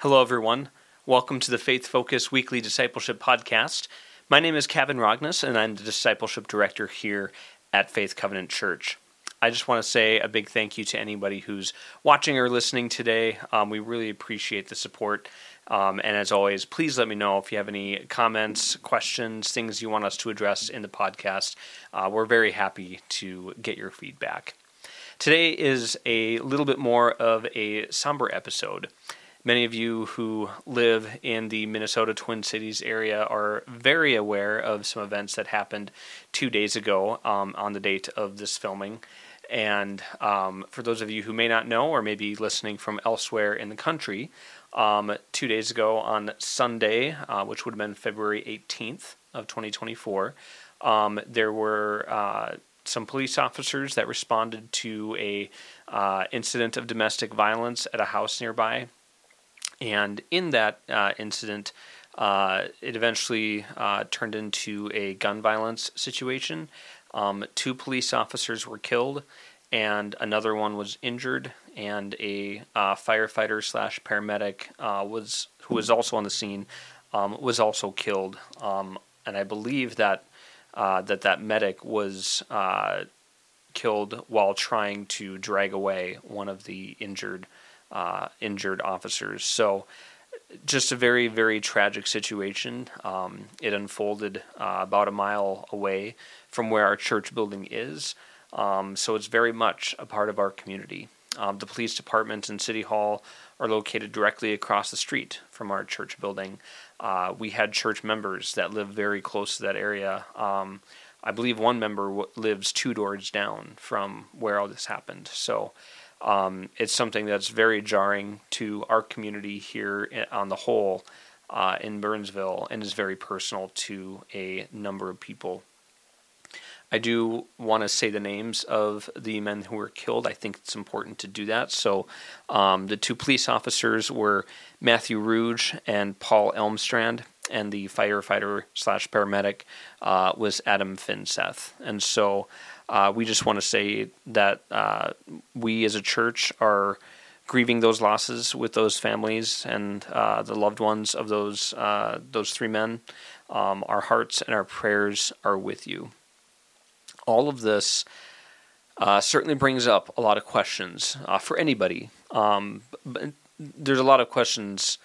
Hello, everyone. Welcome to the Faith Focus Weekly Discipleship Podcast. My name is Kevin Rognes, and I'm the Discipleship Director here at Faith Covenant Church. I just want to say a big thank you to anybody who's watching or listening today. Um, we really appreciate the support. Um, and as always, please let me know if you have any comments, questions, things you want us to address in the podcast. Uh, we're very happy to get your feedback. Today is a little bit more of a somber episode. Many of you who live in the Minnesota Twin Cities area are very aware of some events that happened two days ago um, on the date of this filming. And um, for those of you who may not know, or may be listening from elsewhere in the country, um, two days ago on Sunday, uh, which would have been February 18th of 2024, um, there were uh, some police officers that responded to a uh, incident of domestic violence at a house nearby and in that uh, incident, uh, it eventually uh, turned into a gun violence situation. Um, two police officers were killed, and another one was injured, and a uh, firefighter slash paramedic uh, was who was also on the scene um, was also killed. Um, and I believe that uh, that that medic was killed while trying to drag away one of the injured uh, injured officers. So, just a very, very tragic situation. Um, it unfolded uh, about a mile away from where our church building is. Um, so, it's very much a part of our community. Um, the police department and city hall are located directly across the street from our church building. Uh, we had church members that live very close to that area. Um, I believe one member w- lives two doors down from where all this happened. So um, it's something that's very jarring to our community here on the whole uh, in Burnsville and is very personal to a number of people. I do want to say the names of the men who were killed. I think it's important to do that. So, um, the two police officers were Matthew Ruge and Paul Elmstrand, and the firefighter slash paramedic uh, was Adam Finseth. And so, uh, we just want to say that uh, we as a church are grieving those losses with those families and uh, the loved ones of those uh, those three men. Um, our hearts and our prayers are with you. All of this uh, certainly brings up a lot of questions uh, for anybody. Um, there's a lot of questions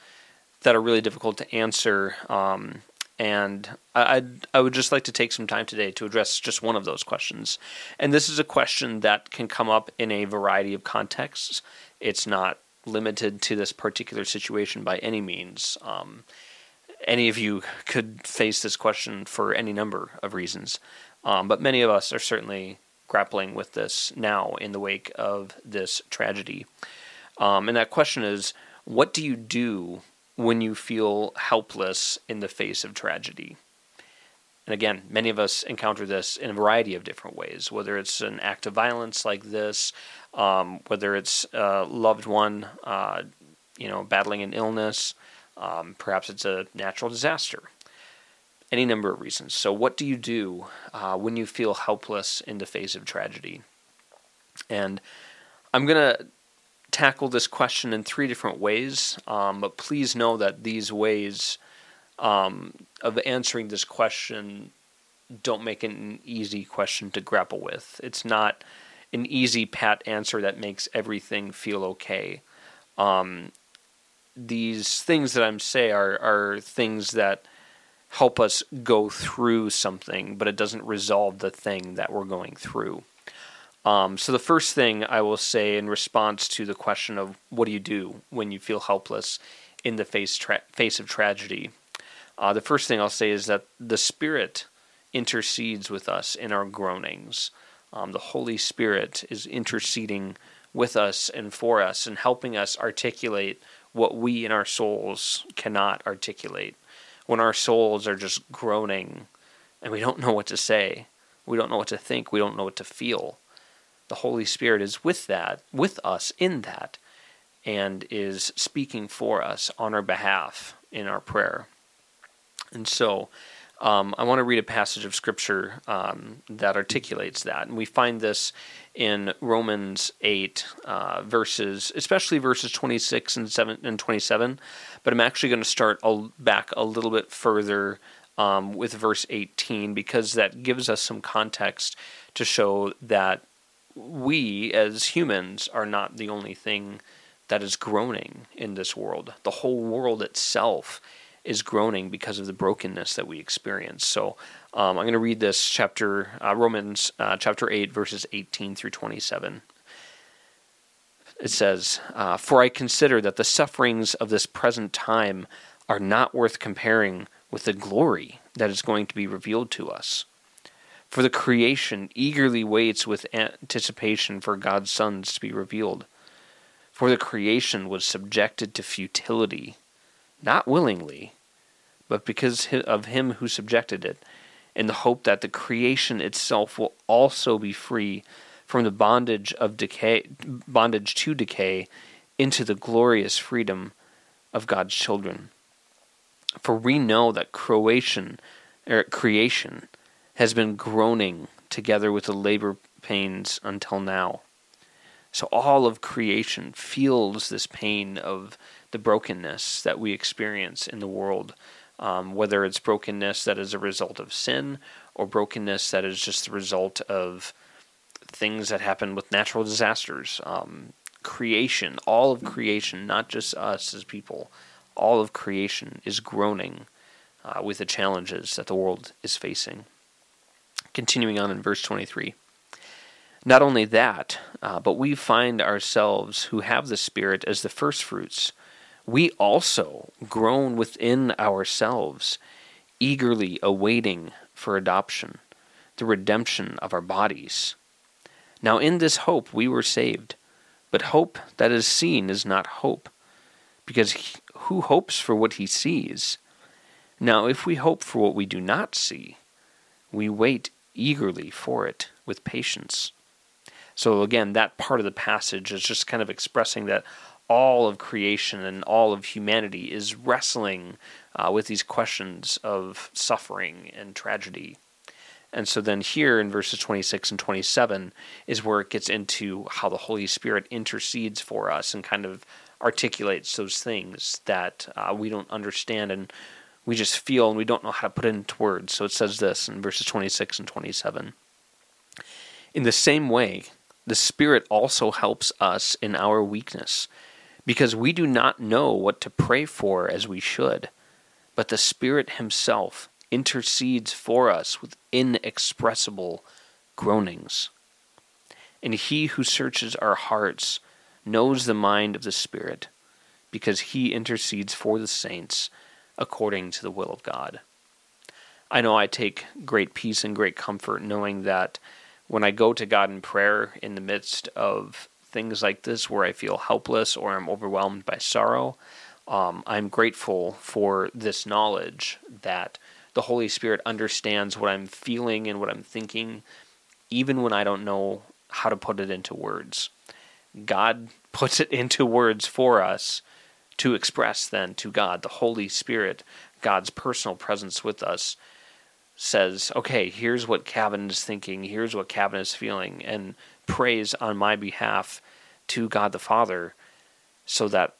that are really difficult to answer. Um, and I, I'd, I would just like to take some time today to address just one of those questions. And this is a question that can come up in a variety of contexts. It's not limited to this particular situation by any means. Um, any of you could face this question for any number of reasons, um, but many of us are certainly grappling with this now in the wake of this tragedy. Um, and that question is what do you do when you feel helpless in the face of tragedy. And again, many of us encounter this in a variety of different ways, whether it's an act of violence like this, um, whether it's a loved one, uh, you know, battling an illness, um, perhaps it's a natural disaster, any number of reasons. So, what do you do uh, when you feel helpless in the face of tragedy? And I'm going to tackle this question in three different ways, um, but please know that these ways um, of answering this question don't make it an easy question to grapple with. It's not an easy pat answer that makes everything feel okay. Um, these things that I'm saying are are things that help us go through something, but it doesn't resolve the thing that we're going through. Um, so the first thing I will say in response to the question of what do you do when you feel helpless in the face tra- face of tragedy, uh, the first thing I'll say is that the Spirit intercedes with us in our groanings. Um, the Holy Spirit is interceding with us and for us and helping us articulate what we in our souls cannot articulate. When our souls are just groaning and we don't know what to say, we don't know what to think, we don't know what to feel the Holy Spirit is with that, with us in that, and is speaking for us on our behalf in our prayer. And so, um, I want to read a passage of scripture um, that articulates that, and we find this in Romans eight uh, verses, especially verses twenty six and seven and twenty seven. But I'm actually going to start a, back a little bit further um, with verse eighteen because that gives us some context to show that we as humans are not the only thing that is groaning in this world. The whole world itself is groaning because of the brokenness that we experience. So um, I'm going to read this chapter, uh, Romans uh, chapter 8, verses 18 through 27. It says, uh, For I consider that the sufferings of this present time are not worth comparing with the glory that is going to be revealed to us. For the creation eagerly waits with anticipation for God's sons to be revealed. For the creation was subjected to futility, not willingly, but because of him who subjected it, in the hope that the creation itself will also be free from the bondage of decay, bondage to decay, into the glorious freedom of God's children. For we know that er, creation has been groaning together with the labor pains until now. So all of creation feels this pain of the brokenness that we experience in the world um, whether it's brokenness that is a result of sin or brokenness that is just the result of things that happen with natural disasters. Um, creation, all of creation, not just us as people, all of creation is groaning uh, with the challenges that the world is facing. Continuing on in verse 23. Not only that, uh, but we find ourselves who have the Spirit as the firstfruits we also groan within ourselves, eagerly awaiting for adoption, the redemption of our bodies. Now, in this hope we were saved, but hope that is seen is not hope, because he, who hopes for what he sees? Now, if we hope for what we do not see, we wait eagerly for it with patience. So, again, that part of the passage is just kind of expressing that all of creation and all of humanity is wrestling uh, with these questions of suffering and tragedy. And so then here in verses 26 and 27 is where it gets into how the Holy Spirit intercedes for us and kind of articulates those things that uh, we don't understand and we just feel and we don't know how to put it into words. So it says this in verses 26 and 27. In the same way, the Spirit also helps us in our weakness because we do not know what to pray for as we should, but the Spirit Himself intercedes for us with inexpressible groanings. And He who searches our hearts knows the mind of the Spirit, because He intercedes for the saints according to the will of God. I know I take great peace and great comfort knowing that when I go to God in prayer in the midst of things like this where I feel helpless or I'm overwhelmed by sorrow, um, I'm grateful for this knowledge that the Holy Spirit understands what I'm feeling and what I'm thinking, even when I don't know how to put it into words. God puts it into words for us to express then to God. The Holy Spirit, God's personal presence with us, says, okay, here's what Kevin is thinking, here's what Kevin is feeling, and prays on my behalf to God the Father so that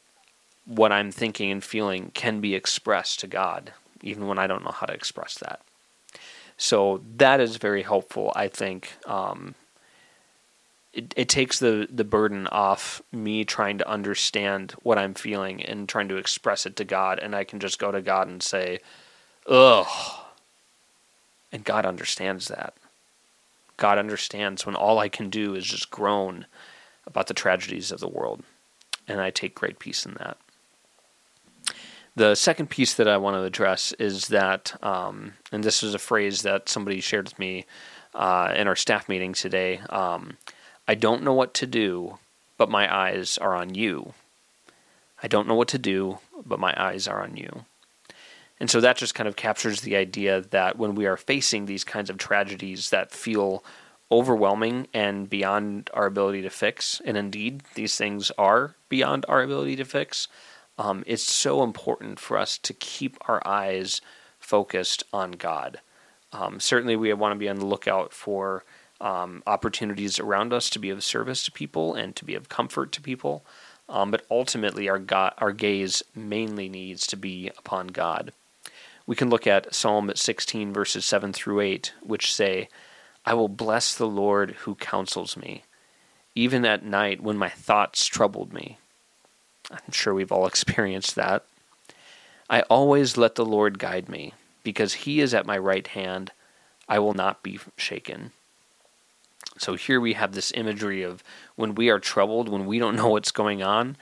what I'm thinking and feeling can be expressed to God, even when I don't know how to express that. So that is very helpful, I think. Um, it, it takes the, the burden off me trying to understand what I'm feeling and trying to express it to God, and I can just go to God and say, ugh. And God understands that. God understands when all I can do is just groan about the tragedies of the world. And I take great peace in that. The second piece that I want to address is that, um, and this is a phrase that somebody shared with me uh, in our staff meeting today um, I don't know what to do, but my eyes are on you. I don't know what to do, but my eyes are on you. And so that just kind of captures the idea that when we are facing these kinds of tragedies that feel overwhelming and beyond our ability to fix, and indeed these things are beyond our ability to fix, um, it's so important for us to keep our eyes focused on God. Um, certainly, we want to be on the lookout for um, opportunities around us to be of service to people and to be of comfort to people. Um, but ultimately, our God, our gaze mainly needs to be upon God. We can look at Psalm 16 verses 7 through 8, which say, "I will bless the Lord who counsels me, even at night when my thoughts troubled me." I'm sure we've all experienced that. I always let the Lord guide me, because he is at my right hand. I will not be shaken. So here we have this imagery of when we are troubled, when we don't know what's going on,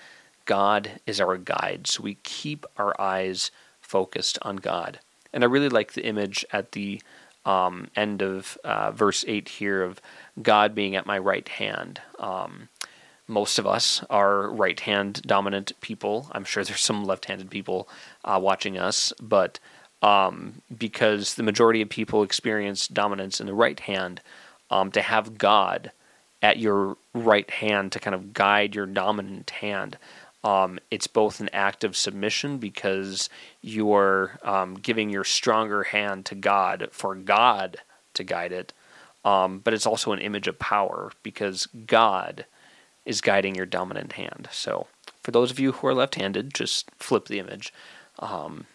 God is our guide. So we keep our eyes focused on God. And I really like the image at the um, end of uh, verse 8 here of God being at my right hand. Um, most of us are right hand dominant people. I'm sure there's some left handed people uh, watching us, but um, because the majority of people experience dominance in the right hand, um, to have God at your right hand to kind of guide your dominant hand. Um, it's both an act of submission because you're um, giving your stronger hand to God for God to guide it, um, but it's also an image of power because God is guiding your dominant hand. So, for those of you who are left handed, just flip the image. Um,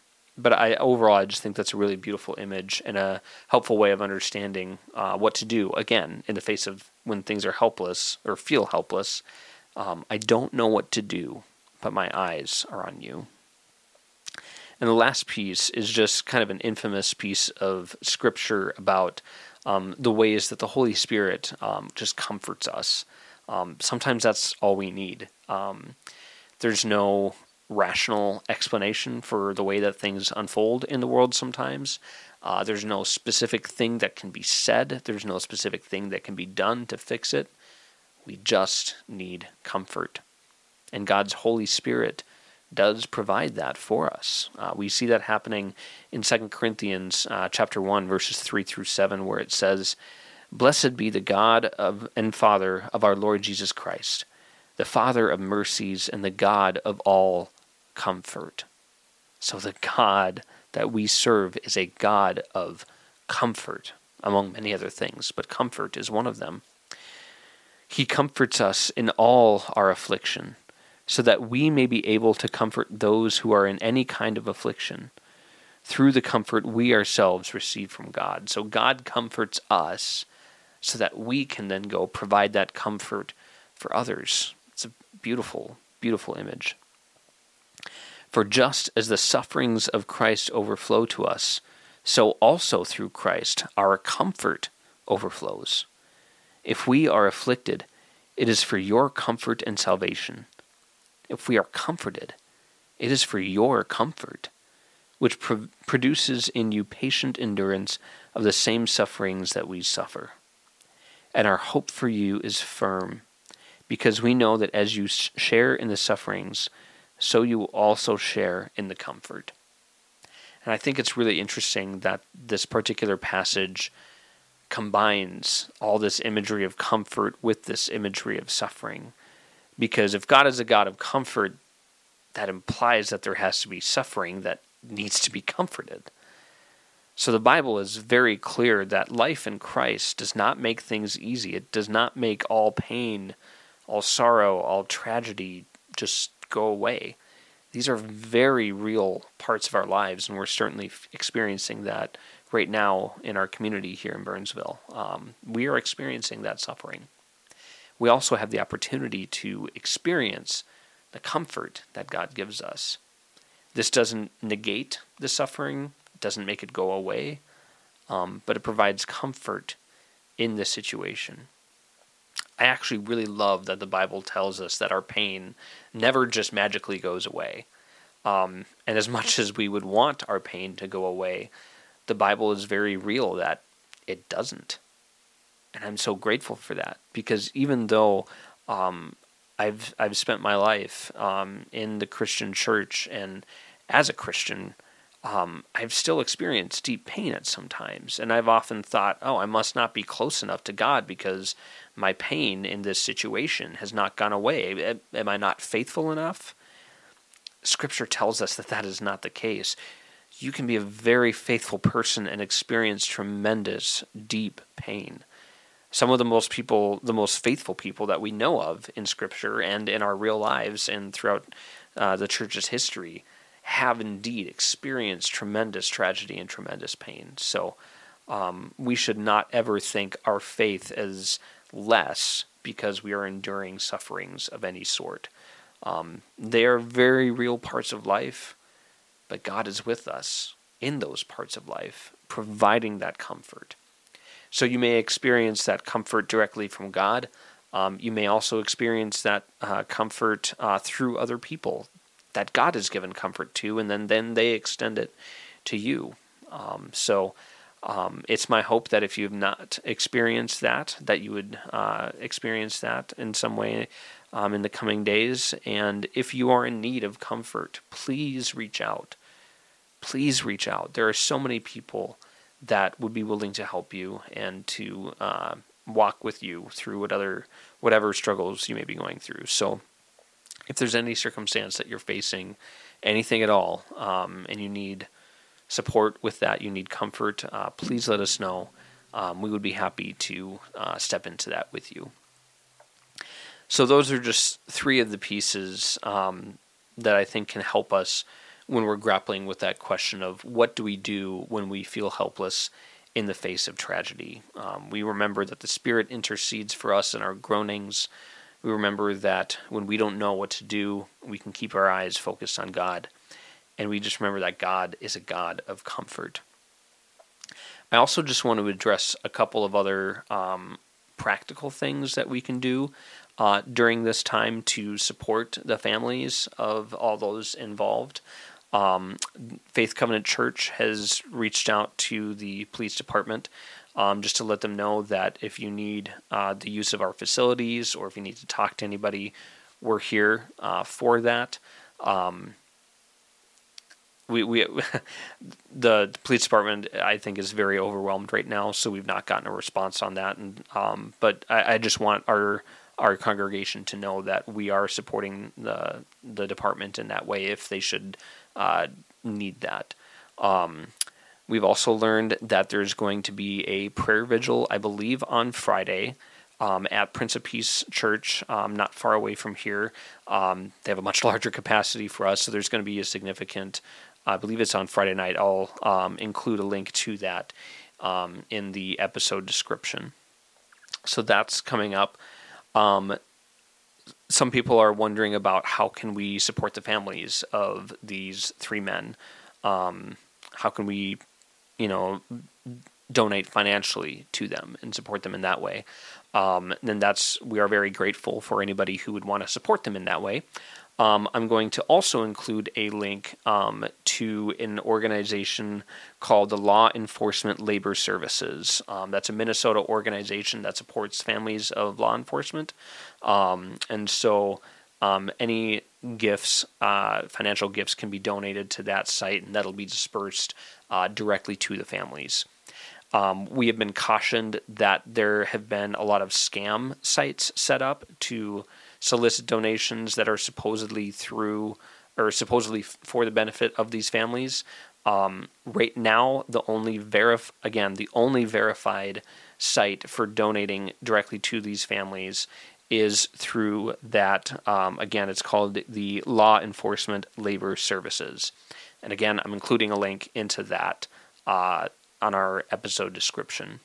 but I overall I just think that's a really beautiful image and a helpful way of understanding uh, what to do again in the face of when things are helpless or feel helpless. Um, I don't know what to do, but my eyes are on you. And the last piece is just kind of an infamous piece of scripture about um, the ways that the Holy Spirit um, just comforts us. Um, sometimes that's all we need. Um, there's no rational explanation for the way that things unfold in the world sometimes. Uh, there's no specific thing that can be said, there's no specific thing that can be done to fix it. We just need comfort. And God's Holy Spirit does provide that for us. Uh, we see that happening in 2 Corinthians uh, chapter 1 verses 3 through 7 where it says, "Blessed be the God of and Father of our Lord Jesus Christ, the Father of mercies and the God of all comfort. So the God that we serve is a God of comfort, among many other things, but comfort is one of them. He comforts us in all our affliction, so that we may be able to comfort those who are in any kind of affliction through the comfort we ourselves receive from God. So God comforts us so that we can then go provide that comfort for others. It's a beautiful, beautiful image. For just as the sufferings of Christ overflow to us, so also through Christ our comfort overflows. If we are afflicted, it is for your comfort and salvation. If we are comforted, it is for your comfort, which pro- produces in you patient endurance of the same sufferings that we suffer. And our hope for you is firm, because we know that as you share in the sufferings, so you also share in the comfort. And I think it's really interesting that this particular passage combines all this imagery of comfort with this imagery of suffering. Because if God is a God of comfort, that implies that there has to be suffering that needs to be comforted. So the Bible is very clear that life in Christ does not make things easy. It does not make all pain, all sorrow, all tragedy just go away. These are very real parts of our lives, and we're certainly experiencing that right now in our community here in Burnsville. Um, we are experiencing that suffering. We also have the opportunity to experience the comfort that God gives us. This doesn't negate the suffering, doesn't make it go away, um, but it provides comfort in this situation. I actually really love that the Bible tells us that our pain never just magically goes away. Um, and as much as we would want our pain to go away, the Bible is very real that it doesn't. And I'm so grateful for that because even though um, I've I've spent my life um, in the Christian church and as a Christian, um, I've still experienced deep pain at some times, and I've often thought, "Oh, I must not be close enough to God because my pain in this situation has not gone away. Am I not faithful enough?" Scripture tells us that that is not the case. you can be a very faithful person and experience tremendous, deep pain. Some of the most people, the most faithful people that we know of in Scripture and in our real lives and throughout uh, the church's history, have indeed experienced tremendous tragedy and tremendous pain. So um, we should not ever think our faith as less because we are enduring sufferings of any sort. Um, they are very real parts of life, but God is with us in those parts of life, providing that comfort. So you may experience that comfort directly from God. Um, you may also experience that uh, comfort uh, through other people that God has given comfort to, and then, then they extend it to you. Um, so um, it's my hope that if you've not experienced that, that you would uh, experience that in some way um, in the coming days. And if you are in need of comfort, please reach out. Please reach out. There are so many people that would be willing to help you and to uh, walk with you through what other, whatever struggles you may be going through. So, if there's any circumstance that you're facing, anything at all, um, and you need support with that, you need comfort, uh, please let us know. Um, we would be happy to uh, step into that with you. So, those are just three of the pieces um, that I think can help us when we're grappling with that question of what do we do when we feel helpless in the face of tragedy. Um, we remember that the Spirit intercedes for us in our groanings. We remember that when we don't know what to do, we can keep our eyes focused on God. And we just remember that God is a God of comfort. I also just want to address a couple of other um, practical things that we can do uh, during this time to support the families of all those involved. Um, Faith Covenant Church has reached out to the police department um, just to let them know that if you need uh, the use of our facilities or if you need to talk to anybody, we're here uh, for that. Um, we, we the police department I think is very overwhelmed right now, so we've not gotten a response on that. And um, but I, I just want our our congregation to know that we are supporting the the department in that way if they should uh, need that. Um, we've also learned that there's going to be a prayer vigil, I believe, on Friday. Um, at Prince of Peace Church, um, not far away from here. Um, they have a much larger capacity for us, so there's going to be a significant. I believe it's on Friday night. I'll um, include a link to that um, in the episode description. So that's coming up. Um, some people are wondering about how can we support the families of these three men. Um, how can we, you know, donate financially to them and support them in that way? Um, then that's we are very grateful for anybody who would want to support them in that way. Um, I'm going to also include a link um, to an organization called the Law Enforcement Labor Services. Um, that's a Minnesota organization that supports families of law enforcement. Um, and so um, any gifts, uh, financial gifts, can be donated to that site, and that'll be dispersed uh, directly to the families. Um, we have been cautioned that there have been a lot of scam sites set up to solicit donations that are supposedly through or supposedly for the benefit of these families. Um, right now, the only verif again the only verified site for donating directly to these families is through that. Um, again, it's called the Law Enforcement Labor Services, and again, I'm including a link into that uh, on our episode description.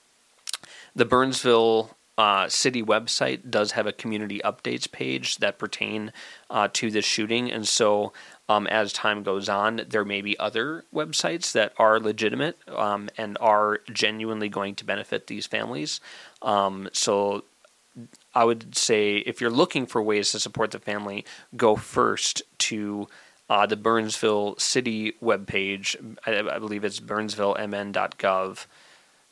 The Burnsville uh, city website does have a community updates page that pertain uh, to this shooting, and so um, as time goes on, there may be other websites that are legitimate um, and are genuinely going to benefit these families. Um, so I would say if you're looking for ways to support the family, go first to uh, the Burnsville City webpage. I, I believe it's burnsvillemn.gov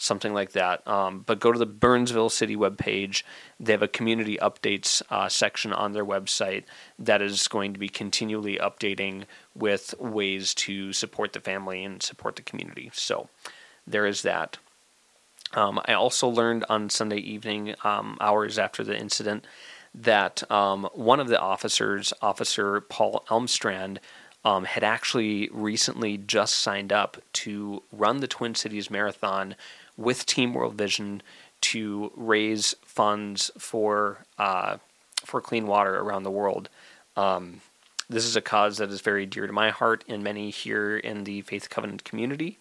something like that. Um, but go to the Burnsville City webpage. They have a community updates uh, section on their website that is going to be continually updating with ways to support the family and support the community. So there is that. Um, I also learned on Sunday evening, um, hours after the incident, that um, one of the officers, Officer Paul Elmstrand, um, had actually recently just signed up to run the Twin Cities Marathon with Team World Vision to raise funds for uh, for clean water around the world. Um, this is a cause that is very dear to my heart and many here in the Faith Covenant community.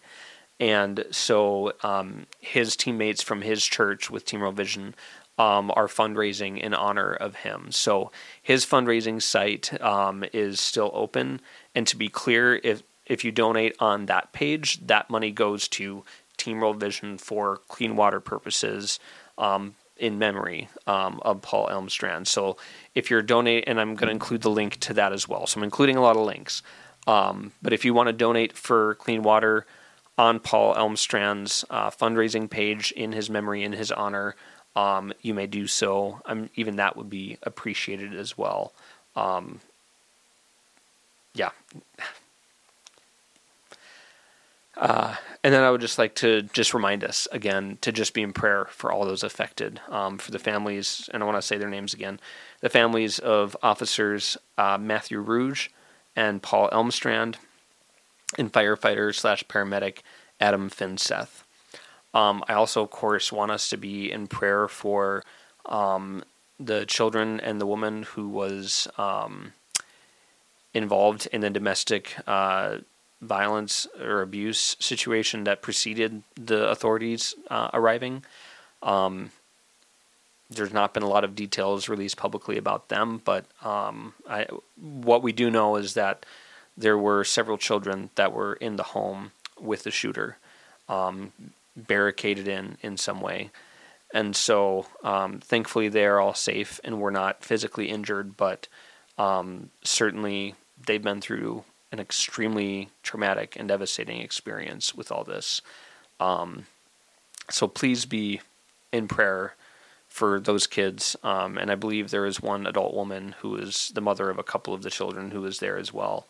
And so um, his teammates from his church with Team World Vision um, are fundraising in honor of him. So his fundraising site um, is still open. And to be clear, if if you donate on that page, that money goes to Team World Vision for clean water purposes um, in memory um, of Paul Elmstrand. So if you're donating, and I'm going to include the link to that as well. So I'm including a lot of links. Um, but if you want to donate for clean water on Paul Elmstrand's uh, fundraising page in his memory, in his honor, um, you may do so. Um, even that would be appreciated as well. Um, yeah. Uh, and then I would just like to just remind us again to just be in prayer for all those affected, um, for the families, and I want to say their names again the families of officers uh, Matthew Ruge and Paul Elmstrand, and firefighter slash paramedic Adam Finseth. Um, I also, of course, want us to be in prayer for um, the children and the woman who was um, involved in the domestic uh, violence or abuse situation that preceded the authorities uh, arriving. Um, there's not been a lot of details released publicly about them, but um, I, what we do know is that there were several children that were in the home with the shooter, um, barricaded in in some way. And so, um, thankfully, they are all safe and were not physically injured, but um, certainly they've been through an extremely traumatic and devastating experience with all this. Um, so please be in prayer for those kids. Um, and I believe there is one adult woman who is the mother of a couple of the children who is there as well.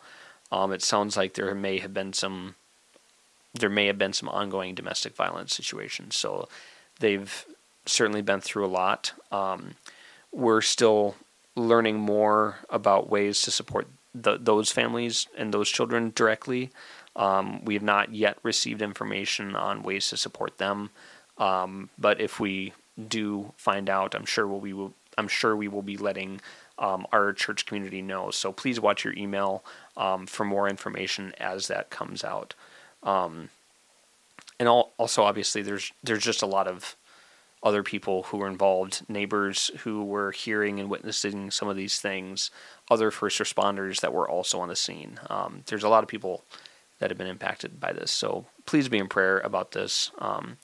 Um, it sounds like there may have been some there may have been some ongoing domestic violence situations. So they've certainly been through a lot. Um, we're still learning more about ways to support the, those families and those children directly. Um, we have not yet received information on ways to support them, um, but if we do find out, I'm sure we'll, we will. I'm sure we will be letting um, our church community know. So please watch your email um, for more information as that comes out. Um, and also, obviously, there's there's just a lot of other people who were involved, neighbors who were hearing and witnessing some of these things, other first responders that were also on the scene. Um, there's a lot of people that have been impacted by this. So please be in prayer about this um,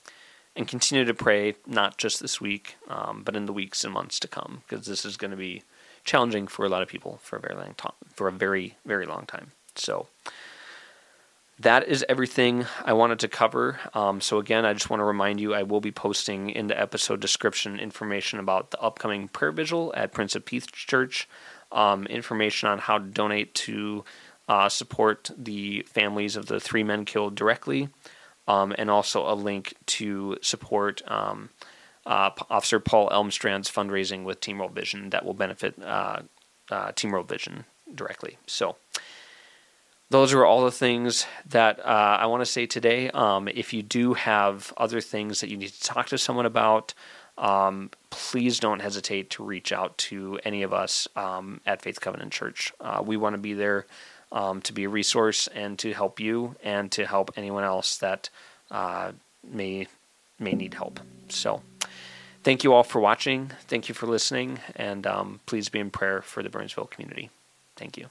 and continue to pray, not just this week, um, but in the weeks and months to come, because this is going to be challenging for a lot of people for a very long time, for a very, very long time. So that is everything I wanted to cover. Um, so, again, I just want to remind you I will be posting in the episode description information about the upcoming prayer vigil at Prince of Peace Church, um, information on how to donate to uh, support the families of the three men killed directly, um, and also a link to support um, uh, Officer Paul Elmstrand's fundraising with Team World Vision that will benefit uh, uh, Team World Vision directly. So, those are all the things that uh, I want to say today. Um, if you do have other things that you need to talk to someone about, um, please don't hesitate to reach out to any of us um, at Faith Covenant Church. Uh, we want to be there um, to be a resource and to help you and to help anyone else that uh, may may need help. So, thank you all for watching. Thank you for listening, and um, please be in prayer for the Burnsville community. Thank you.